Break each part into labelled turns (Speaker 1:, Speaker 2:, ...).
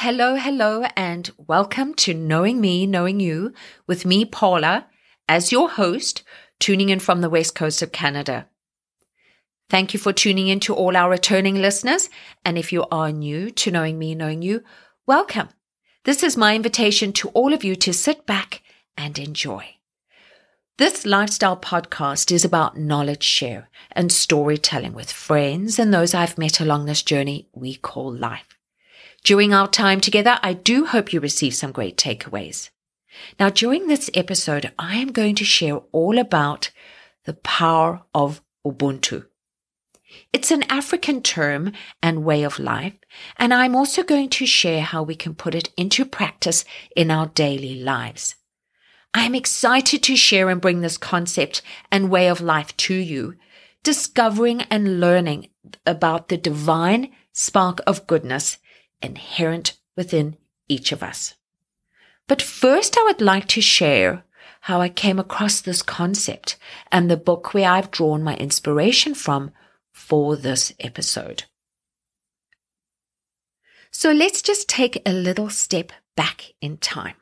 Speaker 1: hello, hello, and welcome to Knowing Me, Knowing You with me, Paula, as your host, tuning in from the west coast of Canada. Thank you for tuning in to all our returning listeners. And if you are new to Knowing Me, Knowing You, welcome. This is my invitation to all of you to sit back and enjoy. This lifestyle podcast is about knowledge share and storytelling with friends and those I've met along this journey we call life. During our time together, I do hope you receive some great takeaways. Now, during this episode, I am going to share all about the power of Ubuntu. It's an African term and way of life, and I'm also going to share how we can put it into practice in our daily lives. I am excited to share and bring this concept and way of life to you, discovering and learning about the divine spark of goodness inherent within each of us. But first, I would like to share how I came across this concept and the book where I've drawn my inspiration from for this episode. So let's just take a little step back in time.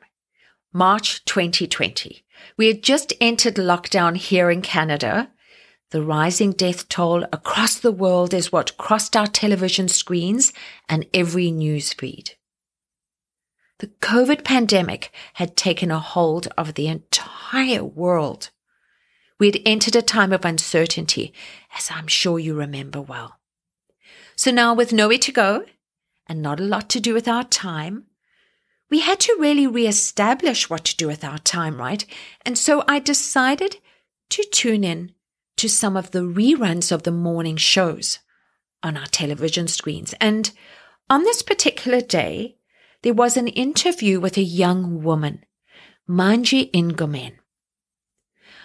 Speaker 1: March 2020. We had just entered lockdown here in Canada. The rising death toll across the world is what crossed our television screens and every news feed. The COVID pandemic had taken a hold of the entire world. We had entered a time of uncertainty, as I'm sure you remember well. So now, with nowhere to go and not a lot to do with our time, we had to really reestablish what to do with our time, right? And so I decided to tune in to some of the reruns of the morning shows on our television screens. And on this particular day, there was an interview with a young woman, Mungi Ngomane.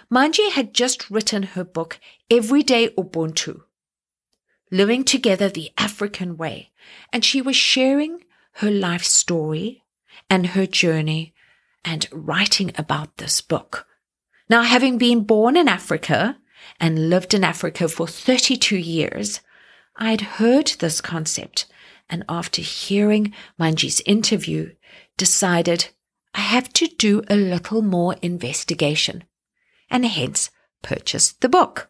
Speaker 1: Mungi had just written her book, Everyday Ubuntu, Living Together the African Way, and she was sharing her life story and her journey and writing about this book. Now, having been born in Africa and lived in Africa for 32 years, I'd heard this concept and after hearing Mungi's interview, decided I have to do a little more investigation and hence purchased the book.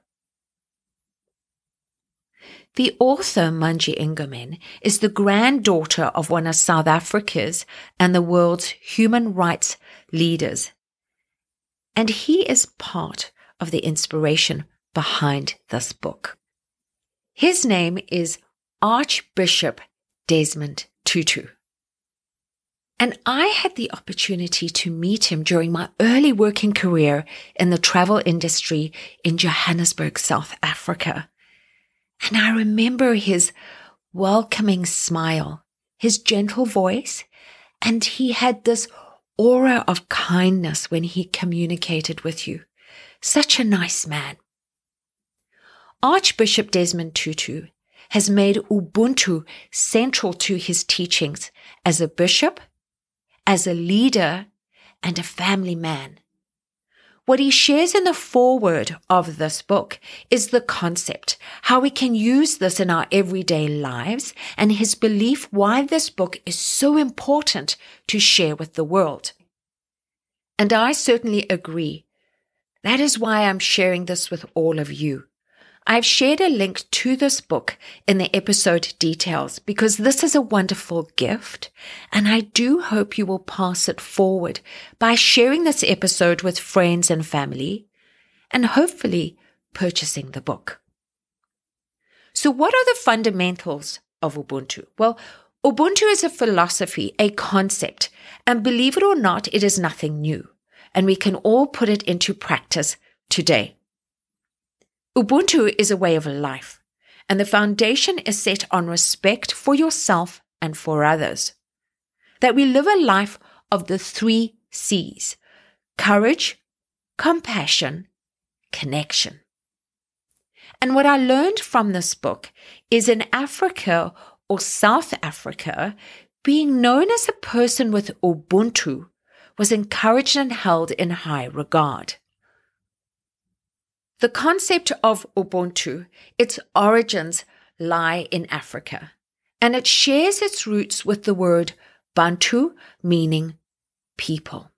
Speaker 1: The author, Mungi Ngomane, is the granddaughter of one of South Africa's and the world's human rights leaders. And he is part of the inspiration behind this book. His name is Archbishop Desmond Tutu. And I had the opportunity to meet him during my early working career in the travel industry in Johannesburg, South Africa. And I remember his welcoming smile, his gentle voice, and he had this aura of kindness when he communicated with you. Such a nice man. Archbishop Desmond Tutu has made Ubuntu central to his teachings as a bishop, as a leader, and a family man. What he shares in the foreword of this book is the concept, how we can use this in our everyday lives, and his belief why this book is so important to share with the world. And I certainly agree. That is why I'm sharing this with all of you. I've shared a link to this book in the episode details because this is a wonderful gift and I do hope you will pass it forward by sharing this episode with friends and family and hopefully purchasing the book. So what are the fundamentals of Ubuntu? Well, Ubuntu is a philosophy, a concept, and believe it or not, it is nothing new and we can all put it into practice today. Ubuntu is a way of life, and the foundation is set on respect for yourself and for others. That we live a life of the three C's courage, compassion, connection. And what I learned from this book is in Africa or South Africa, being known as a person with Ubuntu was encouraged and held in high regard. The concept of Ubuntu, its origins lie in Africa, and it shares its roots with the word Bantu meaning people.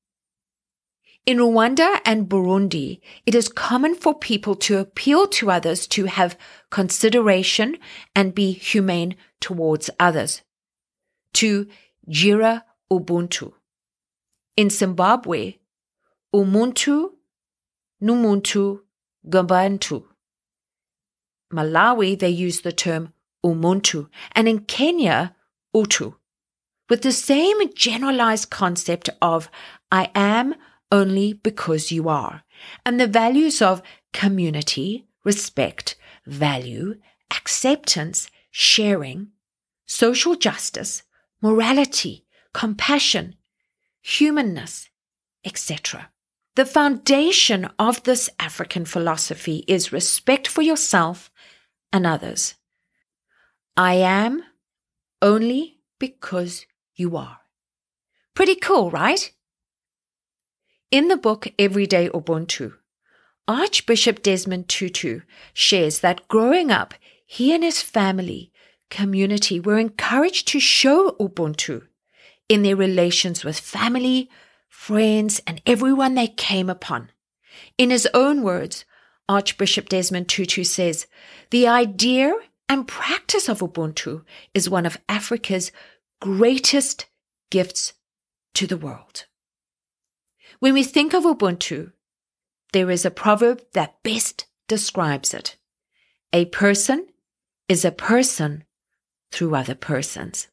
Speaker 1: In Rwanda and Burundi, it is common for people to appeal to others to have consideration and be humane towards others. To jira ubuntu. In Zimbabwe, umuntu numuntu Gumbantu. Malawi, they use the term umuntu, and in Kenya, utu, with the same generalized concept of I am only because you are, and the values of community, respect, value, acceptance, sharing, social justice, morality, compassion, humanness, etc. The foundation of this African philosophy is respect for yourself and others. I am only because you are. Pretty cool, right? In the book Everyday Ubuntu, Archbishop Desmond Tutu shares that growing up, he and his family community were encouraged to show Ubuntu in their relations with family, friends, and everyone they came upon. In his own words, Archbishop Desmond Tutu says, the idea and practice of Ubuntu is one of Africa's greatest gifts to the world. When we think of Ubuntu, there is a proverb that best describes it. A person is a person through other persons.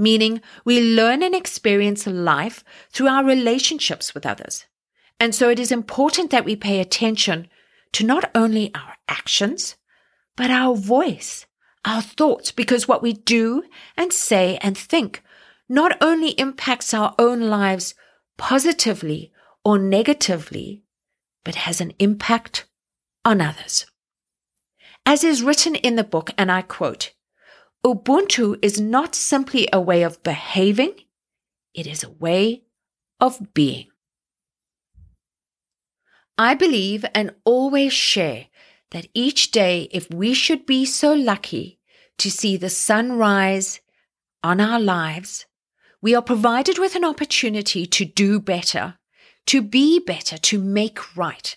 Speaker 1: Meaning we learn and experience life through our relationships with others. And so it is important that we pay attention to not only our actions, but our voice, our thoughts, because what we do and say and think not only impacts our own lives positively or negatively, but has an impact on others. As is written in the book, and I quote, Ubuntu is not simply a way of behaving, it is a way of being. I believe and always share that each day, if we should be so lucky to see the sun rise on our lives, we are provided with an opportunity to do better, to be better, to make right,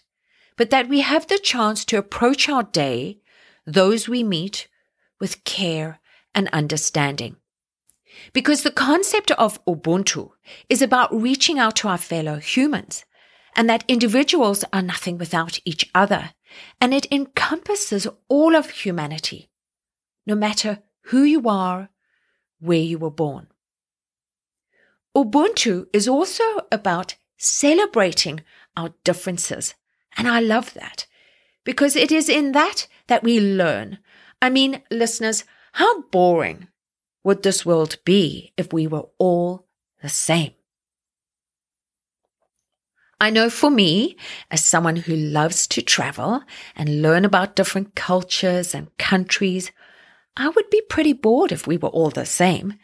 Speaker 1: but that we have the chance to approach our day, those we meet, with care and understanding. Because the concept of Ubuntu is about reaching out to our fellow humans, and that individuals are nothing without each other, and it encompasses all of humanity, no matter who you are, where you were born. Ubuntu is also about celebrating our differences. And I love that because it is in that that we learn. I mean, listeners, how boring would this world be if we were all the same? I know for me, as someone who loves to travel and learn about different cultures and countries, I would be pretty bored if we were all the same.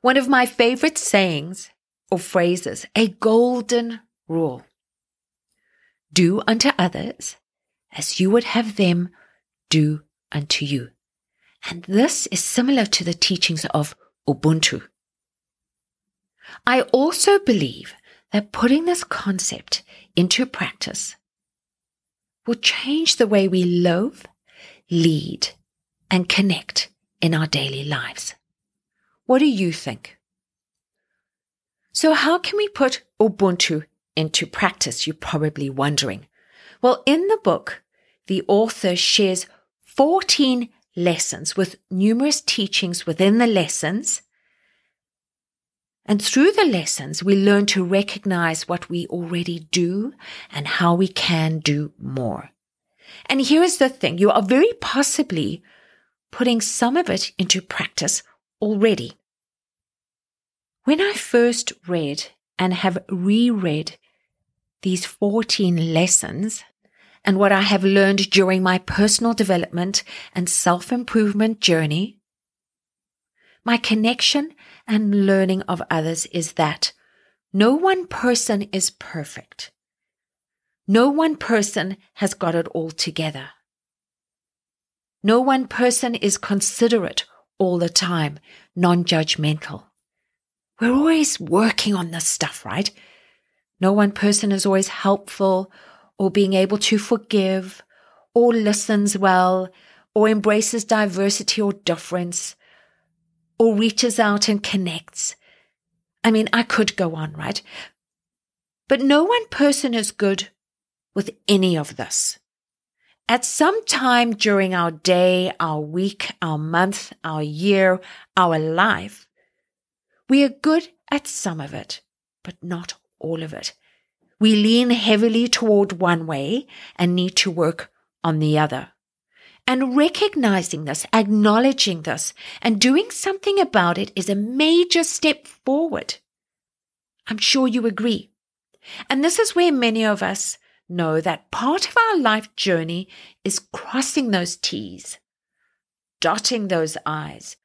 Speaker 1: One of my favorite sayings or phrases, a golden rule. Do unto others as you would have them do unto you. And this is similar to the teachings of Ubuntu. I also believe that putting this concept into practice will change the way we love, lead, and connect in our daily lives. What do you think? So how can we put Ubuntu into practice? You're probably wondering. Well, in the book, the author shares 14 lessons with numerous teachings within the lessons. And through the lessons, we learn to recognize what we already do and how we can do more. And here is the thing. You are very possibly putting some of it into practice already. When I first read and have reread these 14 lessons and what I have learned during my personal development and self improvement journey, my connection and learning of others is that no one person is perfect. No one person has got it all together. No one person is considerate all the time, non judgmental. We're always working on this stuff, right? No one person is always helpful or being able to forgive or listens well or embraces diversity or difference or reaches out and connects. I mean, I could go on, right? But no one person is good with any of this. At some time during our day, our week, our month, our year, our life, we are good at some of it, but not all of it. We lean heavily toward one way and need to work on the other. And recognizing this, acknowledging this, and doing something about it is a major step forward. I'm sure you agree. And this is where many of us know that part of our life journey is crossing those T's, dotting those I's,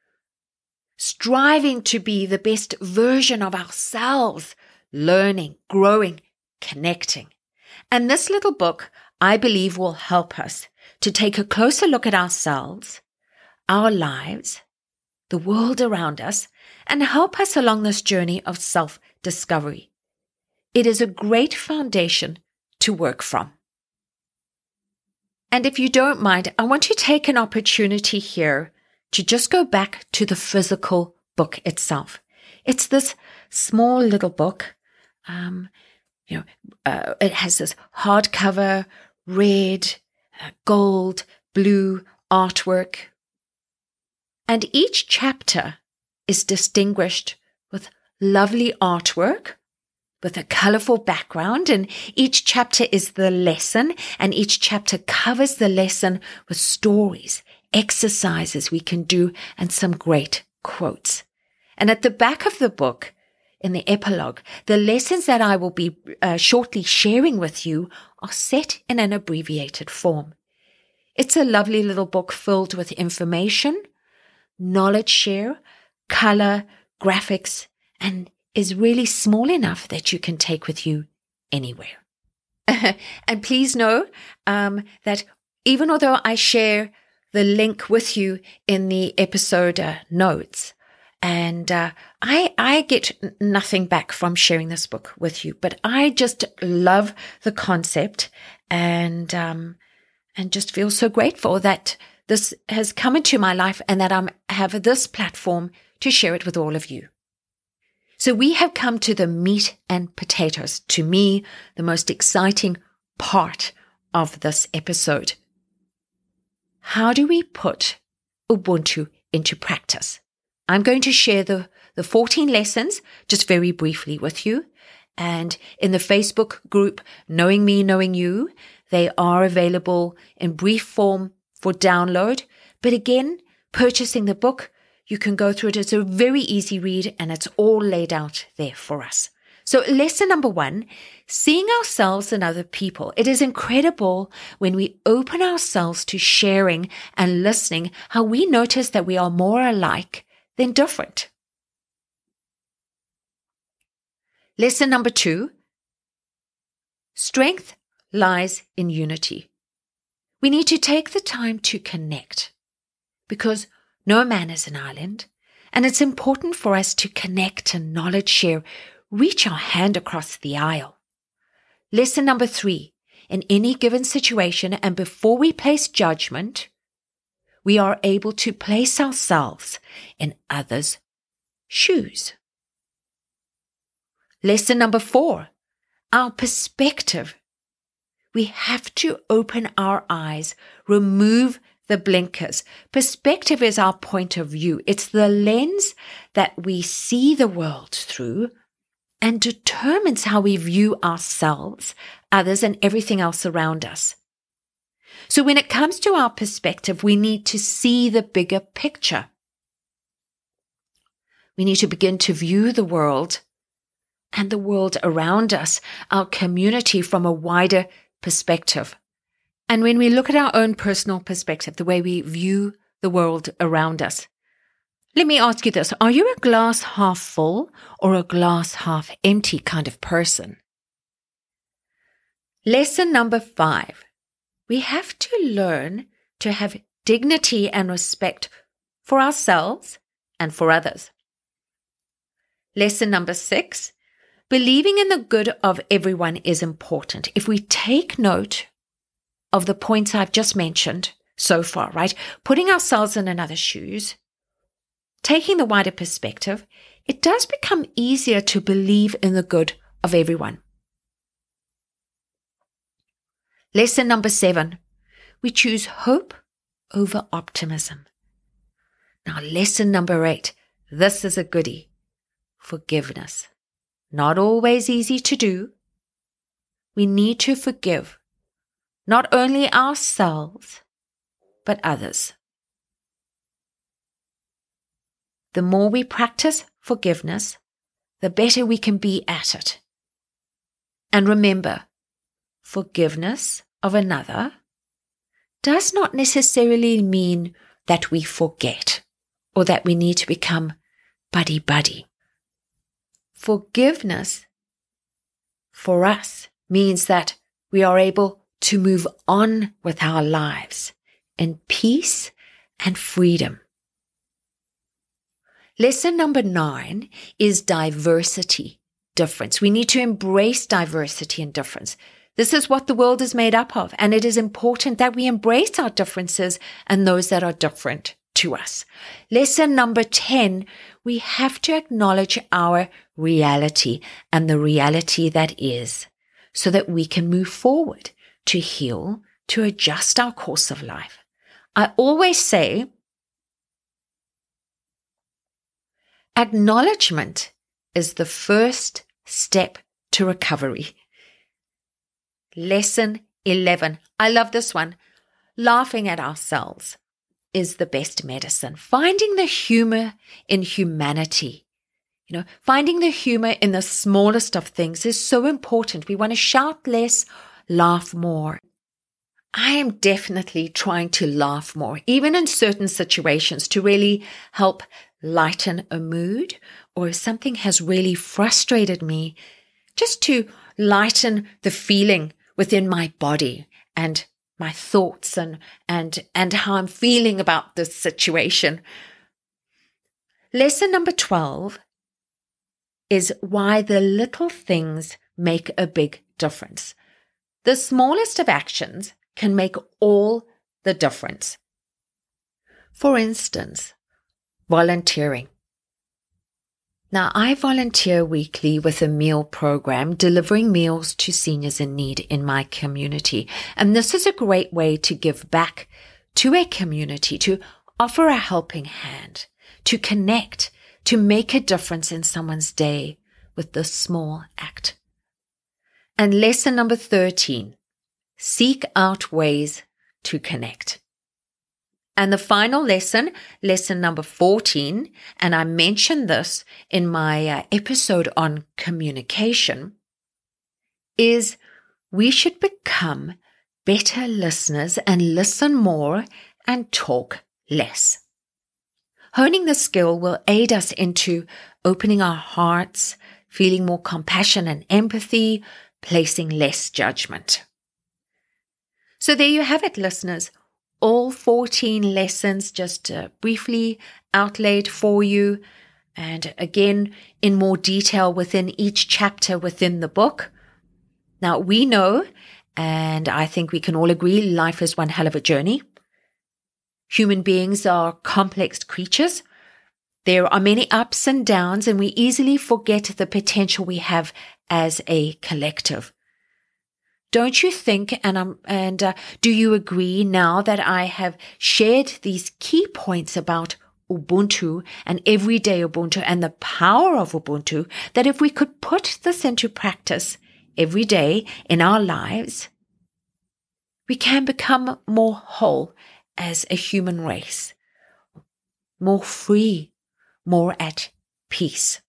Speaker 1: striving to be the best version of ourselves, learning, growing, connecting. And this little book, I believe, will help us to take a closer look at ourselves, our lives, the world around us, and help us along this journey of self discovery. It is a great foundation to work from. And if you don't mind, I want to take an opportunity here to just go back to the physical book itself. It's this small little book. Um, you know, uh, it has this hardcover, red, uh, gold, blue artwork. And each chapter is distinguished with lovely artwork with a colorful background and each chapter is the lesson and each chapter covers the lesson with stories, exercises we can do and some great quotes. And at the back of the book, in the epilogue, the lessons that I will be uh, shortly sharing with you are set in an abbreviated form. It's a lovely little book filled with information, knowledge share, color, graphics, and is really small enough that you can take with you anywhere. and please know um, that even although I share the link with you in the episode uh, notes, and uh, I I get nothing back from sharing this book with you, but I just love the concept and um, and just feel so grateful that this has come into my life and that I have this platform to share it with all of you. So we have come to the meat and potatoes. To me, the most exciting part of this episode. How do we put Ubuntu into practice? I'm going to share the, the 14 lessons just very briefly with you. And in the Facebook group, Knowing Me, Knowing You, they are available in brief form for download. But again, purchasing the book you can go through it. It's a very easy read and it's all laid out there for us. So lesson number one, seeing ourselves and other people. It is incredible when we open ourselves to sharing and listening how we notice that we are more alike than different. Lesson number two, strength lies in unity. We need to take the time to connect because no man is an island, and it's important for us to connect and knowledge share, reach our hand across the aisle. Lesson number three in any given situation, and before we place judgment, we are able to place ourselves in others' shoes. Lesson number four our perspective. We have to open our eyes, remove the blinkers. Perspective is our point of view. It's the lens that we see the world through and determines how we view ourselves, others, and everything else around us. So when it comes to our perspective, we need to see the bigger picture. We need to begin to view the world and the world around us, our community from a wider perspective. And when we look at our own personal perspective, the way we view the world around us, let me ask you this Are you a glass half full or a glass half empty kind of person? Lesson number five we have to learn to have dignity and respect for ourselves and for others. Lesson number six believing in the good of everyone is important. If we take note of the points I've just mentioned so far, right? Putting ourselves in another's shoes, taking the wider perspective, it does become easier to believe in the good of everyone. Lesson number seven we choose hope over optimism. Now, lesson number eight this is a goody forgiveness. Not always easy to do. We need to forgive not only ourselves, but others. The more we practice forgiveness, the better we can be at it. And remember, forgiveness of another does not necessarily mean that we forget or that we need to become buddy buddy. Forgiveness for us means that we are able to move on with our lives in peace and freedom. Lesson number nine is diversity, difference. We need to embrace diversity and difference. This is what the world is made up of, and it is important that we embrace our differences and those that are different to us. Lesson number 10, we have to acknowledge our reality and the reality that is so that we can move forward to heal, to adjust our course of life. I always say, acknowledgement is the first step to recovery. Lesson 11. I love this one. Laughing at ourselves is the best medicine. Finding the humor in humanity. You know, finding the humor in the smallest of things is so important. We want to shout less, laugh more. I am definitely trying to laugh more, even in certain situations, to really help lighten a mood or if something has really frustrated me, just to lighten the feeling within my body and my thoughts and, and, and how I'm feeling about this situation. Lesson number 12 is why the little things make a big difference. The smallest of actions can make all the difference. For instance, volunteering. Now, I volunteer weekly with a meal program delivering meals to seniors in need in my community. And this is a great way to give back to a community, to offer a helping hand, to connect, to make a difference in someone's day with this small act. And lesson number 13, seek out ways to connect. And the final lesson, lesson number 14, and I mentioned this in my uh, episode on communication, is we should become better listeners and listen more and talk less. Honing the skill will aid us into opening our hearts, feeling more compassion and empathy, placing less judgment. So there you have it, listeners all 14 lessons just uh, briefly outlaid for you. And again, in more detail within each chapter within the book. Now we know, and I think we can all agree, life is one hell of a journey. Human beings are complex creatures. There are many ups and downs, and we easily forget the potential we have as a collective. Don't you think, and um, and uh, do you agree now that I have shared these key points about Ubuntu and everyday Ubuntu and the power of Ubuntu, that if we could put this into practice every day in our lives, we can become more whole as a human race, more free, more at peace.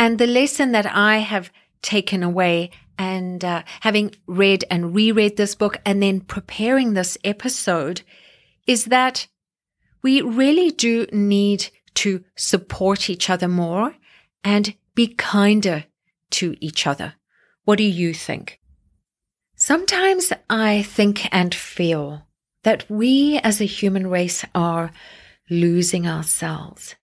Speaker 1: And the lesson that I have taken away and uh, having read and reread this book and then preparing this episode is that we really do need to support each other more and be kinder to each other. What do you think? Sometimes I think and feel that we as a human race are losing ourselves.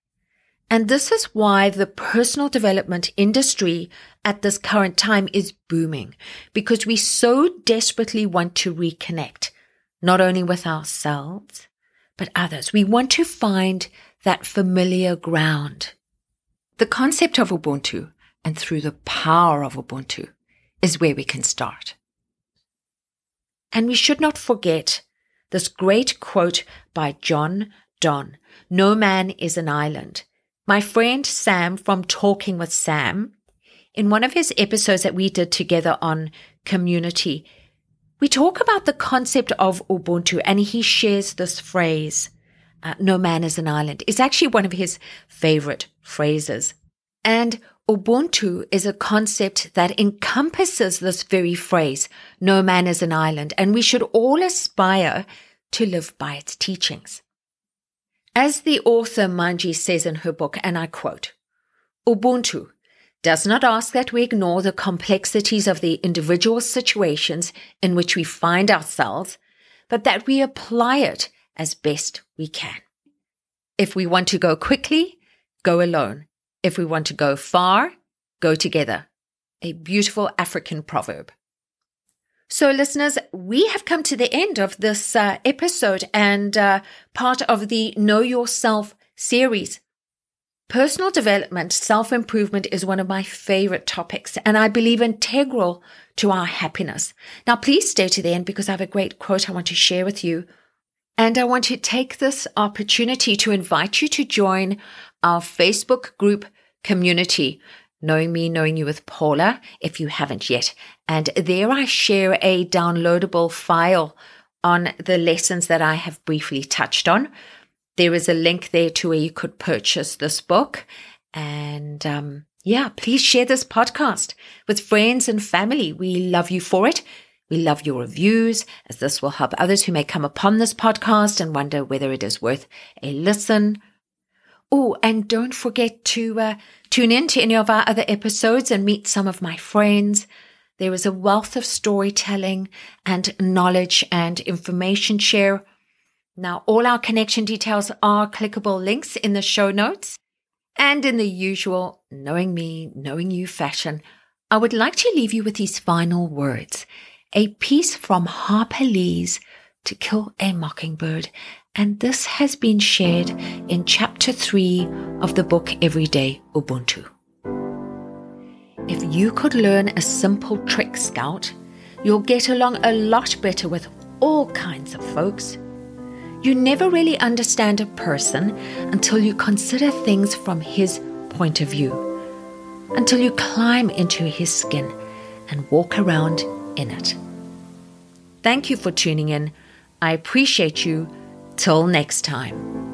Speaker 1: And this is why the personal development industry at this current time is booming because we so desperately want to reconnect, not only with ourselves, but others. We want to find that familiar ground. The concept of Ubuntu and through the power of Ubuntu is where we can start. And we should not forget this great quote by John Donne No man is an island. My friend Sam from Talking with Sam, in one of his episodes that we did together on community, we talk about the concept of Ubuntu and he shares this phrase, uh, no man is an island. It's actually one of his favorite phrases. And Ubuntu is a concept that encompasses this very phrase, no man is an island, and we should all aspire to live by its teachings. As the author Mungi says in her book, and I quote, Ubuntu does not ask that we ignore the complexities of the individual situations in which we find ourselves, but that we apply it as best we can. If we want to go quickly, go alone. If we want to go far, go together. A beautiful African proverb. So, listeners, we have come to the end of this uh, episode and uh, part of the Know Yourself series. Personal development, self improvement is one of my favorite topics, and I believe integral to our happiness. Now, please stay to the end because I have a great quote I want to share with you. And I want to take this opportunity to invite you to join our Facebook group community. Knowing Me, Knowing You with Paula, if you haven't yet. And there I share a downloadable file on the lessons that I have briefly touched on. There is a link there to where you could purchase this book. And um, yeah, please share this podcast with friends and family. We love you for it. We love your reviews, as this will help others who may come upon this podcast and wonder whether it is worth a listen Oh, and don't forget to uh, tune in to any of our other episodes and meet some of my friends. There is a wealth of storytelling and knowledge and information share. Now, all our connection details are clickable links in the show notes. And in the usual knowing me, knowing you fashion, I would like to leave you with these final words. A piece from Harper Lee's To Kill a Mockingbird and this has been shared in chapter 3 of the book Everyday Ubuntu. If you could learn a simple trick, Scout, you'll get along a lot better with all kinds of folks. You never really understand a person until you consider things from his point of view, until you climb into his skin and walk around in it. Thank you for tuning in. I appreciate you Till next time.